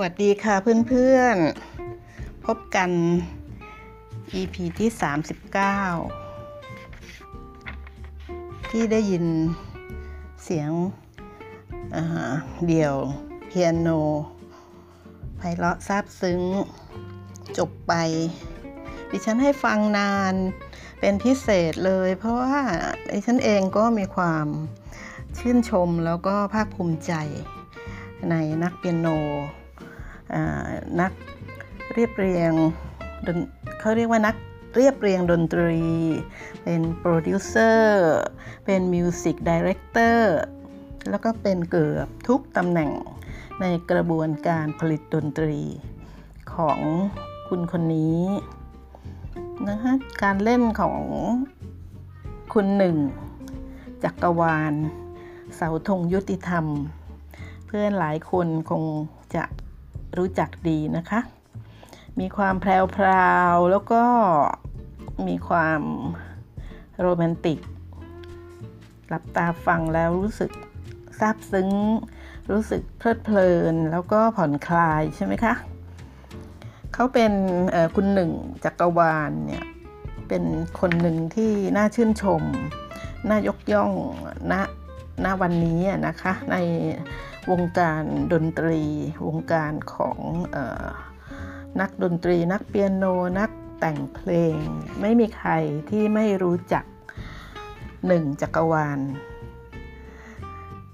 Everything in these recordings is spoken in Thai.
วัสดีค่ะเพื่อนๆ พบกัน EP ที่ 39 ที่ได้ยินเสียงเดี่ยวเปียโนไพเราะซาบซึ้ง จบไป ดิฉันให้ฟังนานเป็นพิเศษเลย เพราะว่าดิฉันเองก็มีความชื่นชมแล้วก็ภาคภูมิใจในนักเปียโน นักเรียบเรียงเขาเรียกว่านักเรียบเรียงดนตรี เป็นโปรดิวเซอร์ เป็น music director แล้วก็เป็นเกือบทุกตำแหน่งในกระบวนการผลิตดนตรีของคุณคนนี้นะคะการเล่นของคุณหนึ่งจักรวาล เสาธงยุติธรรม เพื่อนหลายคนคงจะ รู้จักดีนะคะ มีความแพรวๆแล้วก็มีความโรแมนติก หลับตาฟังแล้วรู้สึกซาบซึ้ง รู้สึกเพลิดเพลิน แล้วก็ผ่อนคลายใช่ไหมคะเขาเป็นคุณหนึ่งจักรวาลเนี่ยเป็นคนหนึ่งที่น่าชื่นชม น่ายกย่องณณวันนี้นะคะ ใน วงการดนตรี วงการของอนักดนตรี นักเปียโนนักแต่งเพลง ไม่มีใครที่ไม่รู้จักหนึ่งจักรวาล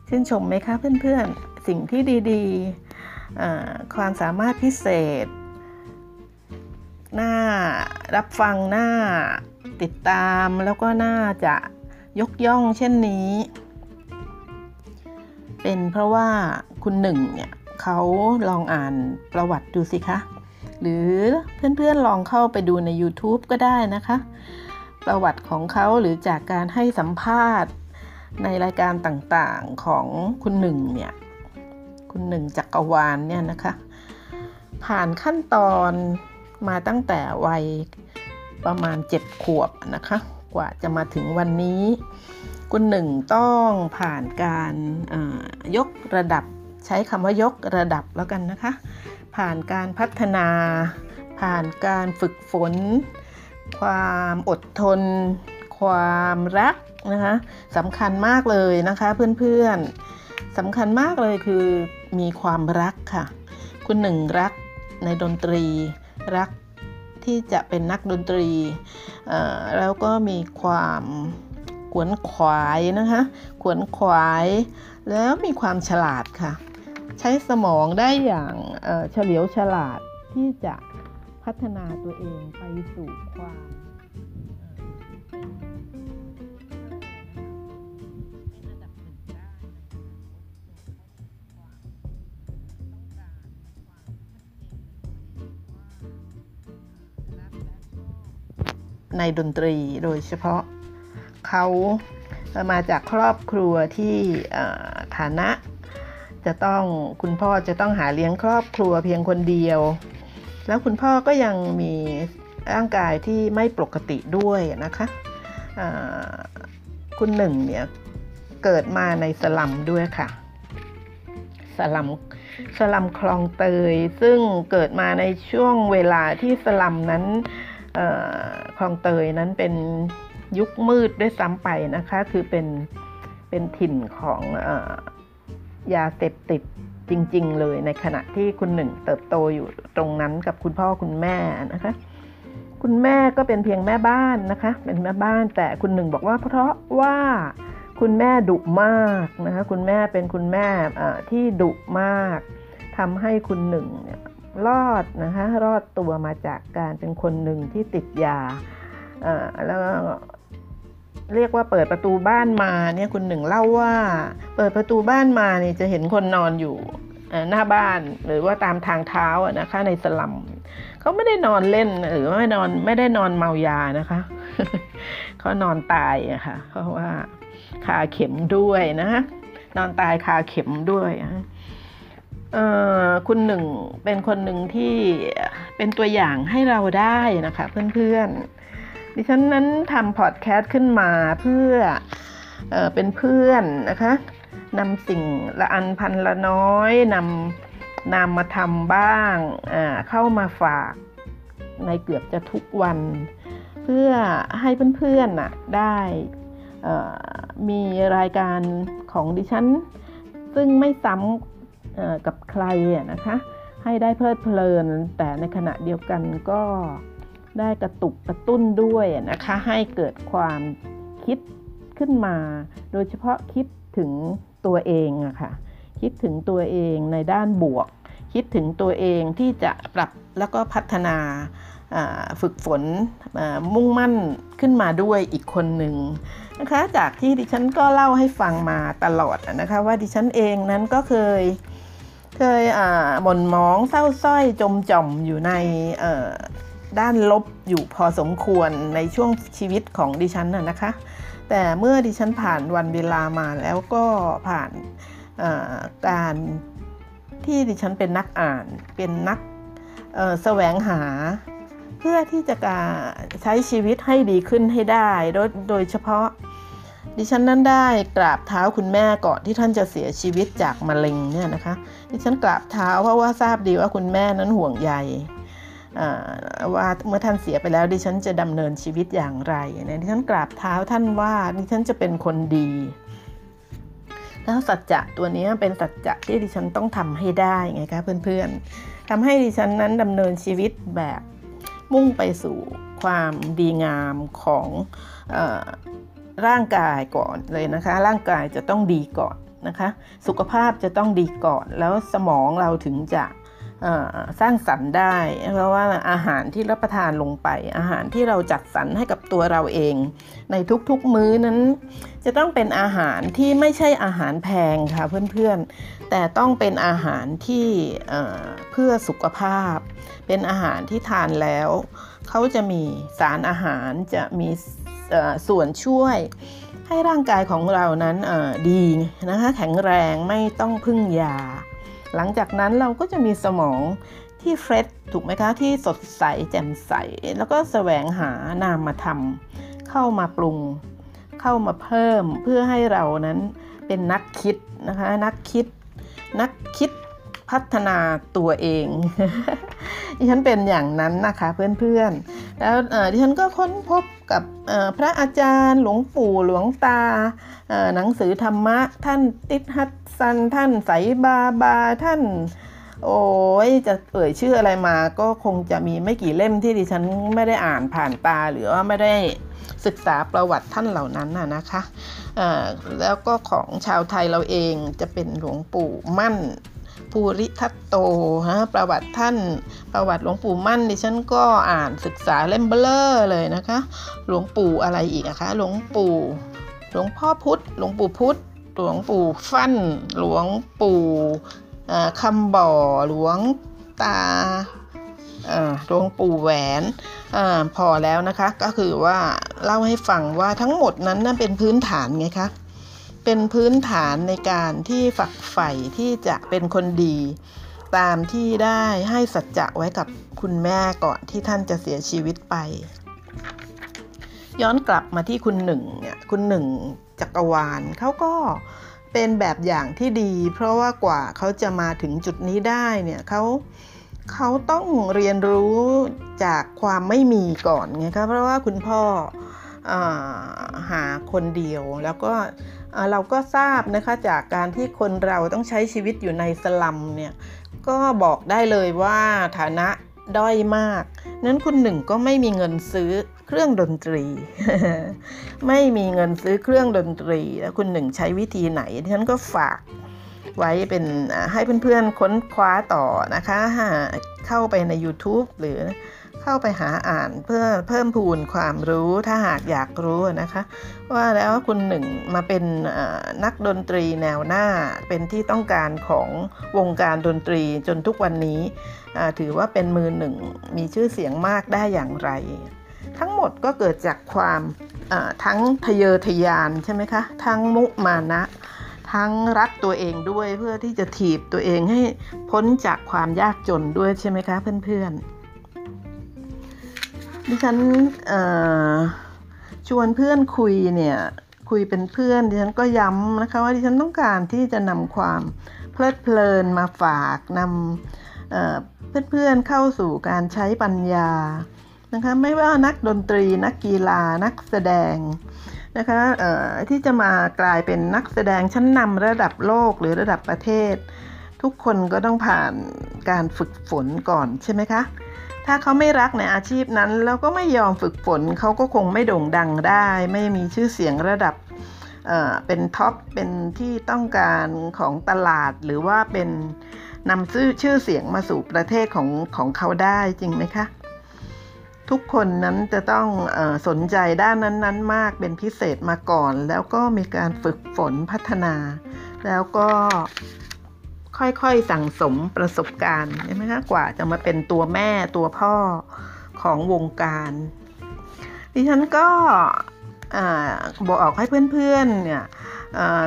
ชื่นชมไหมคะเพื่อนๆ สิ่งที่ดีๆ ความสามารถพิเศษน่ารับฟังน่าติดตามแล้วก็น่าจะยกย่องเช่นนี้ เป็นเพราะว่าคุณหนึ่งเนี่ยเขาลองอ่านประวัติดูสิคะ หรือเพื่อนๆลองเข้าไปดูใน YouTube ก็ได้นะคะ ประวัติของเขาหรือจากการให้สัมภาษณ์ในรายการต่างๆของคุณหนึ่งเนี่ย คุณหนึ่งจักรวาลเนี่ยนะคะ ผ่านขั้นตอนมาตั้งแต่วัยประมาณ 7 ขวบนะคะ กว่าจะมาถึงวันนี้ คุณหนึ่งต้องผ่านการยกระดับ ใช้คำว่ายกระดับแล้วกันนะคะ ผ่านการพัฒนา ผ่านการฝึกฝน ความอดทน ความรักนะคะสำคัญมากเลยนะคะเพื่อนๆสำคัญมากเลยคือมีความรักค่ะ คุณหนึ่งรักในดนตรีรักที่จะเป็นนักดนตรีแล้วก็มีความ ขวนขวายนะคะ ขวนขวายแล้วมีความฉลาดค่ะ ใช้สมองได้อย่างเฉลียวฉลาดที่จะพัฒนาตัวเองไปสู่ความในดนตรีโดยเฉพาะ เขามาจากครอบครัวที่ฐานะ จะต้องคุณพ่อจะต้องหาเลี้ยงครอบครัวเพียงคนเดียว แล้วคุณพ่อก็ยังมีร่างกายที่ไม่ปกติด้วยนะคะคุณหนึ่งเนี่ยเกิดมาในสลัมด้วยค่ะ สลัมสลัมคลองเตย ซึ่งเกิดมาในช่วงเวลาที่สลัมนั้นคลองเตยนั้นเป็น ยุคมืดด้วยซ้ำไปนะคะ คือเป็นเป็นถิ่นของยาเสพติดจริง ๆ เลยในขณะที่คุณหนึ่งเติบโตอยู่ตรงนั้นกับคุณพ่อคุณแม่นะคะ คุณแม่ก็เป็นเพียงแม่บ้านนะคะ เป็นแม่บ้านแต่คุณหนึ่งบอกว่า เพราะว่าคุณแม่ดุมากนะคะ คุณแม่เป็นคุณแม่ที่ดุมากทำให้คุณหนึ่งเนี่ยรอดนะคะรอดตัวมาจากการเป็นคนหนึ่งที่ติดยาแล้ว เรียกว่าเปิดประตูบ้านมาเนี่ยคุณหนึ่งเล่าว่า เปิดประตูบ้านมาเนี่ยจะเห็นคนนอนอยู่หน้าบ้านหรือว่าตามทางเท้านะคะในสลัมเขาไม่ได้นอนเล่นหรือว่าไม่นอนไม่ได้นอนเมายานะคะเขานอนตายอะคะ่ะเพราะว่าคาเข็มด้วยนะนอนตายคาเข็มด้วยคุณหนึ่งเป็นคนหนึ่งที่เป็นตัวอย่างให้เราได้นะคะเพื่อนๆ ดิฉันนั้นทำพอดแคสต์ขึ้นมาเพื่อเออเป็นเพื่อนนะคะนำสิ่งละอันพันละน้อยนำนำมาทำบ้างเข้ามาฝากในเกือบจะทุกวัน เพื่อให้เพื่อนๆน่ะได้มีรายการของดิฉัน ซึ่งไม่ซ้ำกับใครนะคะ ให้ได้เพลิดเพลิน แต่ในขณะเดียวกันก็ ได้กระตุกกระตุ้นด้วยนะคะให้เกิดความคิดขึ้นมา โดยเฉพาะคิดถึงตัวเองอะคะ่ะคิดถึงตัวเองในด้านบวก คิดถึงตัวเองที่จะปรับแล้วก็พัฒนาฝึกฝนมุ่งมั่นขึ้นมาด้วยอีกคนหนึ่งนะคะจากที่ดิฉันก็เล่าให้ฟังมาตลอดนะคะว่าดิฉันเองนั้นก็เคยเคยหม่นมองเศร้าส้อยจมจ่อมอยู่ใน ด้านลบอยู่พอสมควรในช่วงชีวิตของดิฉันน่ะนะคะ แต่เมื่อดิฉันผ่านวันเวลามาแล้วก็ผ่านการที่ดิฉันเป็นนักอ่านเป็นนักแสวงหา เพื่อที่จะการใช้ชีวิตให้ดีขึ้นให้ได้ โดยโดยเฉพาะดิฉันนั้นได้กราบเท้าคุณแม่ก่อนที่ท่านจะเสียชีวิตจากมะเร็งเนี่ยนะคะ ดิฉันกราบเท้าเพราะว่าทราบดีว่าคุณแม่นั้นห่วงใย ว่าเมื่อท่านเสียไปแล้วดิฉันจะดำเนินชีวิตอย่างไรดิฉันกราบเท้าท่านว่าดิฉันจะเป็นคนดี แล้วสัจจะตัวนี้เป็นสัจจะที่ดิฉันต้องทำให้ได้ไงคะเพื่อนๆทำให้ดิฉันนั้นดำเนินชีวิตแบบมุ่งไปสู่ความดีงามของอร่างกายก่อนเลยนะคะ ร่างกายจะต้องดีก่อนนะคะ สุขภาพจะต้องดีก่อน แล้วสมองเราถึงจะ สร้างสรรค์ได้ เพราะว่าอาหารที่รับประทานลงไป อาหารที่เราจัดสรรให้กับตัวเราเอง ในทุกๆมื้อนั้น จะต้องเป็นอาหารที่ไม่ใช่อาหารแพงค่ะเพื่อนๆ แต่ต้องเป็นอาหารที่เพื่อสุขภาพ เป็นอาหารที่ทานแล้วเขาจะมีสารอาหารจะมีส่วนช่วยให้ร่างกายของเรานั้นดีนะคะแข็งแรงไม่ต้องพึ่งยา หลังจากนั้นเราก็จะมีสมองที่เฟรชถูกไหมคะที่สดใสแจ่มใส แล้วก็แสวงหานามธรรม เข้ามาปรุง เข้ามาเพิ่มเพื่อให้เรานั้นเป็นนักคิดนะคะนักคิด นักคิดพัฒนาตัวเองดิฉันเป็นอย่างนั้นนะคะเพื่อนๆ แล้วดิฉันก็ค้นพบ กับพระอาจารย์ หลวงปู่หลวงตา หนังสือธรรมะ ท่านติดฮัตซัน ท่านใสบาบาท่าน โอ้ยจะเอ่ยชื่ออะไรมาก็คงจะมีไม่กี่เล่มที่ดิฉันไม่ได้อ่านผ่านตาหรือว่าไม่ได้ศึกษาประวัติท่านเหล่านั้นน่ะนะคะแล้วก็ของชาวไทยเราเองจะเป็นหลวงปู่มั่น ภูริทัตโตฮะประวัติท่านประวัติหลวงปู่มั่นดิฉันก็อ่านศึกษาเล่มเบลอเลยนะคะ หลวงปู่อะไรอีกอะคะหลวงปู่ หลวงพ่อพุธหลวงปู่พุธหลวงปู่ฟั่น หลวงปู่คำบ่อหลวงตาหลวงปู่แหวนอพอแล้วนะคะ ก็คือว่าเล่าให้ฟังว่าทั้งหมดนั้นนั่นเป็นพื้นฐานไงคะ เป็นพื้นฐานในการที่ฝักใฝ่ที่จะเป็นคนดี ตามที่ได้ให้สัจจะไว้กับคุณแม่ก่อนที่ท่านจะเสียชีวิตไป ย้อนกลับมาที่คุณหนึ่งเนี่ยคุณหนึ่งจักรวาลเขาก็เป็นแบบอย่างที่ดี เพราะว่ากว่าเขาจะมาถึงจุดนี้ได้เนี่ยเขาเขาต้องเรียนรู้จากความไม่มีก่อนไงคะเพราะว่าคุณพ่ออหาคนเดียวแล้วก็ เราก็ทราบนะคะจากการที่คนเราต้องใช้ชีวิตอยู่ในสลัมเนี่ยก็บอกได้เลยว่าฐานะด้อยมาก นั้นคุณหนึ่งก็ไม่มีเงินซื้อเครื่องดนตรี ไม่มีเงินซื้อเครื่องดนตรี แล้วคุณหนึ่งใช้วิธีไหนฉันก็ฝากไว้เป็นให้เพื่อนๆค้นคว้าต่อนะคะ เข้าไปใน YouTube หรือ เข้าไปหาอ่านเพื่อเพิ่มพูนความรู้ถ้าหากอยากรู้นะคะ ว่าแล้วคุณหนึ่งมาเป็นนักดนตรีแนวหน้าเป็นที่ต้องการของวงการดนตรีจนทุกวันนี้ถือว่าเป็นมือหนึ่งมีชื่อเสียงมากได้อย่างไร ทั้งหมดก็เกิดจากความทั้งทะเยอทะยานใช่ไหมคะ ทั้งมุมานะทั้งรักตัวเองด้วยเพื่อที่จะถีบตัวเองให้พ้นจากความยากจนด้วยใช่ไหมคะเพื่อนๆ ดิฉันชวนเพื่อนคุยเนี่ยคุยเป็นเพื่อนดิฉันก็ย้ำนะคะว่าดิฉันต้องการที่จะนำความเพลิดเพลินมาฝากนำเพื่อนๆเข้าสู่การใช้ปัญญานะคะไม่ว่านักดนตรีนักกีฬานักแสดงนะคะที่จะมากลายเป็นนักแสดงชั้นนำระดับโลกหรือระดับประเทศ ทุกคนก็ต้องผ่านการฝึกฝนก่อนใช่ไหมคะ ถ้าเขาไม่รักในอาชีพนั้น แล้วก็ไม่ยอมฝึกฝนเขาก็คงไม่โด่งดังได้ ไม่มีชื่อเสียงระดับเป็นท็อปเป็นที่ต้องการของตลาดหรือว่าเป็นนำชื่อชื่อเสียงมาสู่ประเทศของของเขาได้จริงไหมคะทุกคนนั้นจะต้องอสนใจด้านนั้น ๆ มากเป็นพิเศษมาก่อน แล้วก็มีการฝึกฝนพัฒนา แล้วก็ ค่อยๆสั่งสมประสบการณ์ใช่ไหมคะกว่าจะมาเป็นตัวแม่ตัวพ่อของวงการ ดิฉันก็บอกให้เพื่อนๆเนี่ย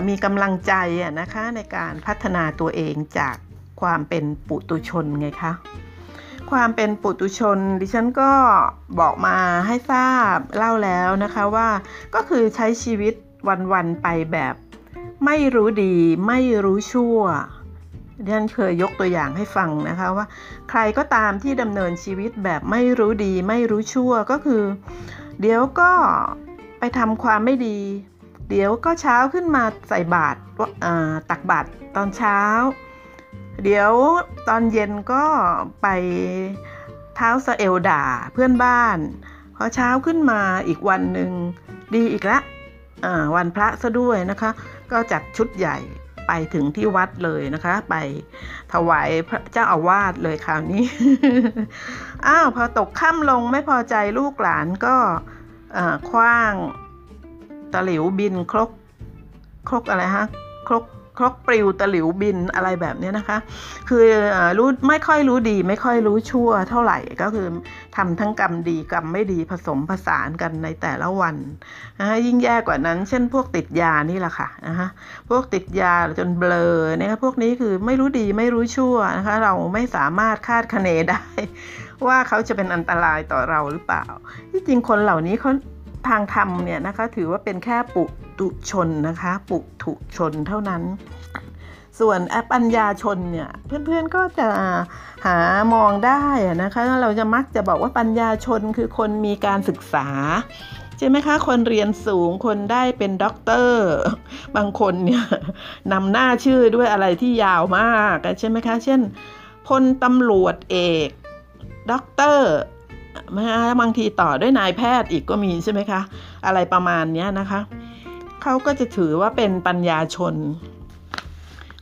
มีกำลังใจนะคะในการพัฒนาตัวเองจากความเป็นปุตุชนไงคะความเป็นปุตุชน ดิฉันก็บอกมาให้ทราบเล่าแล้วนะคะว่าก็คือใช้ชีวิตวัน ๆ ไปแบบไม่รู้ดีไม่รู้ชั่ว ดิฉันเคยยกตัวอย่างให้ฟังนะคะว่า ใครก็ตามที่ดำเนินชีวิตแบบไม่รู้ดีไม่รู้ชั่วก็คือ เดี๋ยวก็ไปทำความไม่ดี เดี๋ยวก็เช้าขึ้นมาใส่บาตรตักบาตรตอนเช้า เดี๋ยวตอนเย็นก็ไปเท้าสะเอลด่าเพื่อนบ้านพอเช้าขึ้นมาอีกวันหนึ่งดีอีกละวันพระซะด้วยนะคะ ก็จัดชุดใหญ่ ไปถึงที่วัดเลยนะคะ ไปถวายพระเจ้าอาวาสเลยคราวนี้ อ้าวพอตกค่ำลงไม่พอใจลูกหลานก็คว้างตะหลิวบินครกครกอะไรฮะครก ครกปลิวตะหลิวบินอะไรแบบนี้นะคะ คือรู้ไม่ค่อยรู้ดี ไม่ค่อยรู้ชั่วเท่าไหร่ก็คือทำทั้งกรรมดีกรรมไม่ดีผสมผสานกันในแต่ละวันนะฮะยิ่งแย่กว่านั้น เช่นพวกติดยานี่แหละค่ะนะฮะพวกติดยาจนเบลอเนี่ยพวกนี้คือไม่รู้ดีไม่รู้ชั่วนะคะ เราไม่สามารถคาดคะเนได้ ว่าเขาจะเป็นอันตรายต่อเราหรือเปล่า ที่จริงคนเหล่านี้เขา ทางธรรมเนี่ยนะคะถือว่าเป็นแค่ปุตุชนนะคะปุถุชนเท่านั้น ส่วนปัญญาชนเนี่ยเพื่อนๆก็จะหามองได้นะคะเราจะมักจะบอกว่าปัญญาชนคือคนมีการศึกษาใช่ไหมคะ คนเรียนสูงคนได้เป็นด็อกเตอร์ บางคนเนี่ยนำหน้าชื่อด้วยอะไรที่ยาวมากใช่ไหมคะ เช่นพลตำรวจเอกด็อกเตอร์ บางทีต่อด้วยนายแพทย์อีกก็มีใช่ไหมคะ อะไรประมาณนี้นะคะเขาก็จะถือว่าเป็นปัญญาชน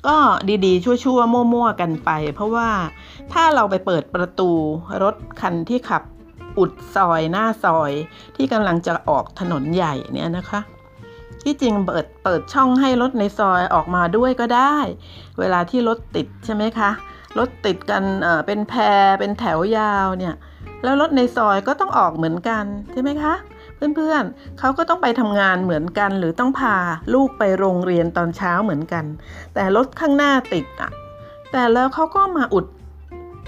ก็ดีๆ ชั่วๆ มั่วๆ กันไป เพราะว่าถ้าเราไปเปิดประตูรถคันที่ขับอุดซอยหน้าซอยที่กำลังจะออกถนนใหญ่เนี่ยนะคะ ที่จริงเปิดเปิดช่องให้รถในซอยออกมาด้วยก็ได้ เวลาที่รถติดใช่ไหมคะรถติดกันเเป็นแพรเป็นแถวยาวเนี่ย แล้วรถในซอยก็ต้องออกเหมือนกันใช่ไหมคะ เพื่อนๆเขาก็ต้องไปทำงานเหมือนกัน หรือต้องพาลูกไปโรงเรียนตอนเช้าเหมือนกัน แต่รถข้างหน้าติดอะแต่แล้วเขาก็มาอุด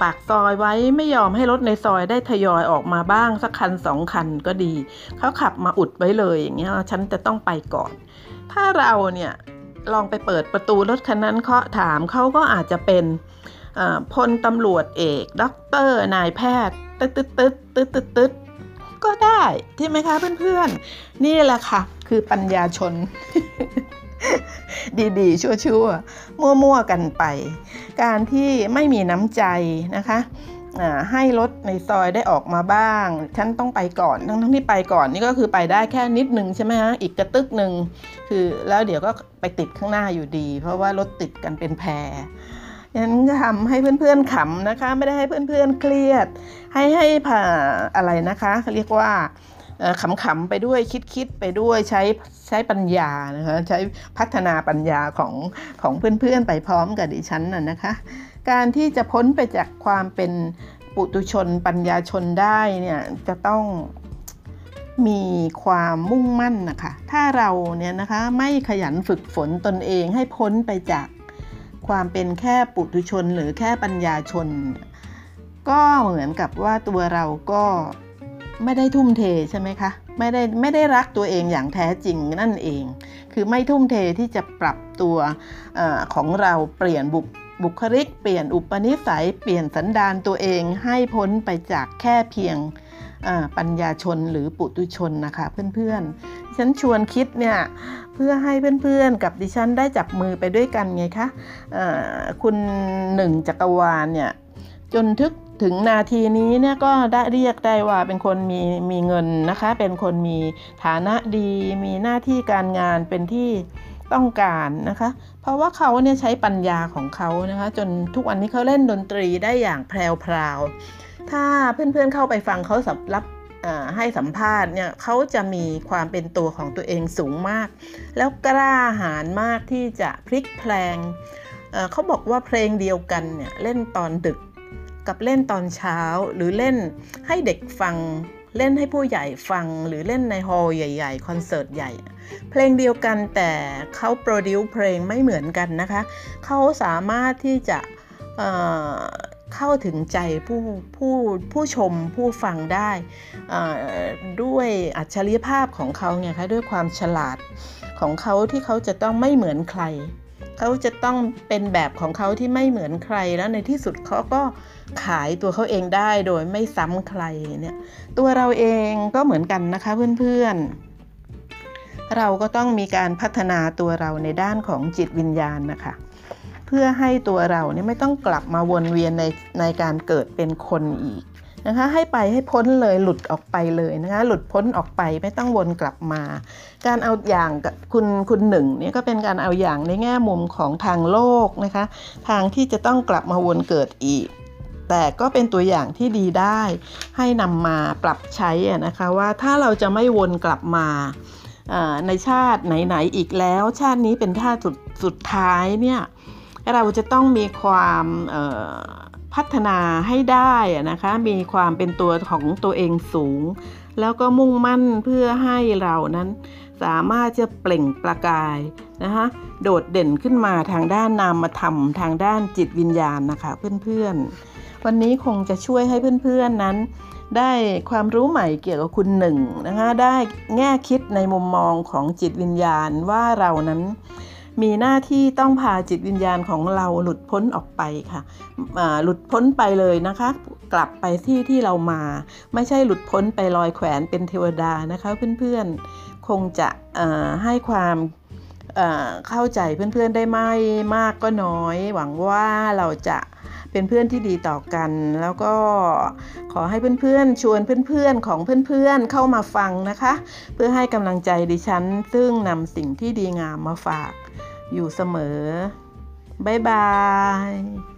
ปากซอยไว้ไม่ยอมให้รถในซอยได้ทยอยออกมาบ้างสักคันสองคันก็ดีเขาขับมาอุดไว้เลยอย่างเงี้ยฉันจะต้องไปก่อน ถ้าเราเนี่ยลองไปเปิดประตูรถคันนั้นเคาะถามเขาก็อาจจะเป็น พลตำรวจเอกด็อกเตอร์นายแพทย์ตึ๊ดตึ๊ดตึ๊ดตึ๊ดตึ๊ดตึ๊ดก็ได้ใช่ไหมคะเพื่อนๆ นี่แหละค่ะ คือปัญญาชน ดีๆ ชั่วๆ มั่วๆ กันไป การที่ไม่มีน้ำใจนะคะให้รถในซอยได้ออกมาบ้าง ฉันต้องไปก่อนทั้งที่ไปก่อนนี่ก็คือไปได้แค่นิดนึงใช่ไหมฮะ อีกกระดึ๊บหนึ่งคือแล้วเดี๋ยวก็ไปติดข้างหน้าอยู่ดี เพราะว่ารถติดกันเป็นแพร ฉันทำให้เพื่อนๆขำนะคะ ไม่ได้ให้เพื่อนๆเครียด ให้ให้ผ่าอะไรนะคะเขาเรียกว่าขำๆไปด้วยคิดๆไปด้วยใช้ใช้ปัญญานะคะใช้พัฒนาปัญญาของของเพื่อนๆไปพร้อมกับดิฉันน่ะนะคะ การที่จะพ้นไปจากความเป็นปุตุชนปัญญาชนได้เนี่ยจะต้องมีความมุ่งมั่นนะคะ ถ้าเราเนี่ยนะคะไม่ขยันฝึกฝนตนเองให้พ้นไปจาก ความเป็นแค่ปุถุชนหรือแค่ปัญญาชน ก็เหมือนกับว่าตัวเราก็ไม่ได้ทุ่มเทใช่ไหมคะไม่ได้ไม่ได้รักตัวเองอย่างแท้จริงนั่นเอง คือไม่ทุ่มเทที่จะปรับตัวอของเราเปลี่ยนบุคบุคลิก เปลี่ยนอุปนิสัย เปลี่ยนสันดานตัวเองให้พ้นไปจากแค่เพียง ปัญญาชนหรือปุตุชนนะคะเพื่อนๆฉันชวนคิดเนี่ยเพื่อให้เพื่อนๆกับดิฉันได้จับมือไปด้วยกันไงคะคุณหนึ่งจักรวาลเนี่ยจนทึกถึงนาทีนี้เนี่ยก็ได้เรียกได้ว่าเป็นคนมีมีเงินนะคะ เป็นคนมีฐานะดี มีหน้าที่การงานเป็นที่ต้องการนะคะ เพราะว่าเขาเนี่ยใช้ปัญญาของเขานะคะ จนทุกวันนี้เขาเล่นดนตรีได้อย่างแพรวๆ ถ้าเพื่อนๆเข้าไปฟังเขาสับรับให้สัมภาษณ์เนี่ยเขาจะมีความเป็นตัวของตัวเองสูงมาก แล้วกล้าหาญมากที่จะพลิกแพลงเเขาบอกว่าเพลงเดียวกันเนี่ยเล่นตอนดึกกับเล่นตอนเช้าหรือเล่นให้เด็กฟังเล่นให้ผู้ใหญ่ฟังหรือเล่นในฮอลล์ใหญ่ๆคอนเสิร์ตใหญ่ เพลงเดียวกันแต่เขาโปรดิวเพลงไม่เหมือนกันนะคะเขาสามารถที่จะ เข้าถึงใจผู้ผู้ผู้ชมผู้ฟังได้ด้วยอัจฉริยภาพของเขาไงคะด้วยความฉลาดของเขาที่เขาจะต้องไม่เหมือนใคร เขาจะต้องเป็นแบบของเขาที่ไม่เหมือนใครแล้วในที่สุดเขาก็ขายตัวเขาเองได้โดยไม่ซ้ำใครเนี่ยตัวเราเองก็เหมือนกันนะคะเพื่อนๆเราก็ต้องมีการพัฒนาตัวเราในด้านของจิตวิญญาณนะคะ เพื่อให้ตัวเราเนี่ยไม่ต้องกลับมาวนเวียนในในการเกิดเป็นคนอีกนะคะให้ไปให้พ้นเลยหลุดออกไปเลยนะคะหลุดพ้นออกไปไม่ต้องวนกลับมา การเอาอย่างกับคุณคุณหนึ่งเนี่ยก็เป็นการเอาอย่างในแง่มุมของทางโลกนะคะทางที่จะต้องกลับมาวนเกิดอีก แต่ก็เป็นตัวอย่างที่ดีได้ ให้นำมาปรับใช้นะคะว่าถ้าเราจะไม่วนกลับมาอ่าในชาติไหนๆอีกแล้ว ชาตินี้เป็นชาติสุดสุดท้ายเนี่ย เราจะต้องมีความพัฒนาให้ได้นะคะ มีความเป็นตัวของตัวเองสูง แล้วก็มุ่งมั่นเพื่อให้เรานั้นสามารถจะเปล่งประกายนะคะโดดเด่นขึ้นมาทางด้านนามธรรมทางด้านจิตวิญญาณนะคะเพื่อนๆ วันนี้คงจะช่วยให้เพื่อนๆนั้น ได้ความรู้ใหม่เกี่ยวกับคุณหนึ่งนะคะได้แง่คิดในมุมมองของจิตวิญญาณว่าเรานั้น มีหน้าที่ต้องพาจิตวิญญาณของเราหลุดพ้นออกไปค่ะหลุดพ้นไปเลยนะคะ กลับไปที่ที่เรามา ไม่ใช่หลุดพ้นไปลอยแขวนเป็นเทวดานะคะเพื่อนๆ คงจะให้ความเข้าใจเพื่อนๆได้ไม่มากก็น้อย หวังว่าเราจะ เป็นเพื่อนที่ดีต่อกัน แล้วก็ขอให้เพื่อนๆ ชวนเพื่อนๆ ของเพื่อนๆ เข้ามาฟังนะคะ เพื่อให้กำลังใจดิฉัน ซึ่งนำสิ่งที่ดีงามมาฝากอยู่เสมอ บ๊ายบาย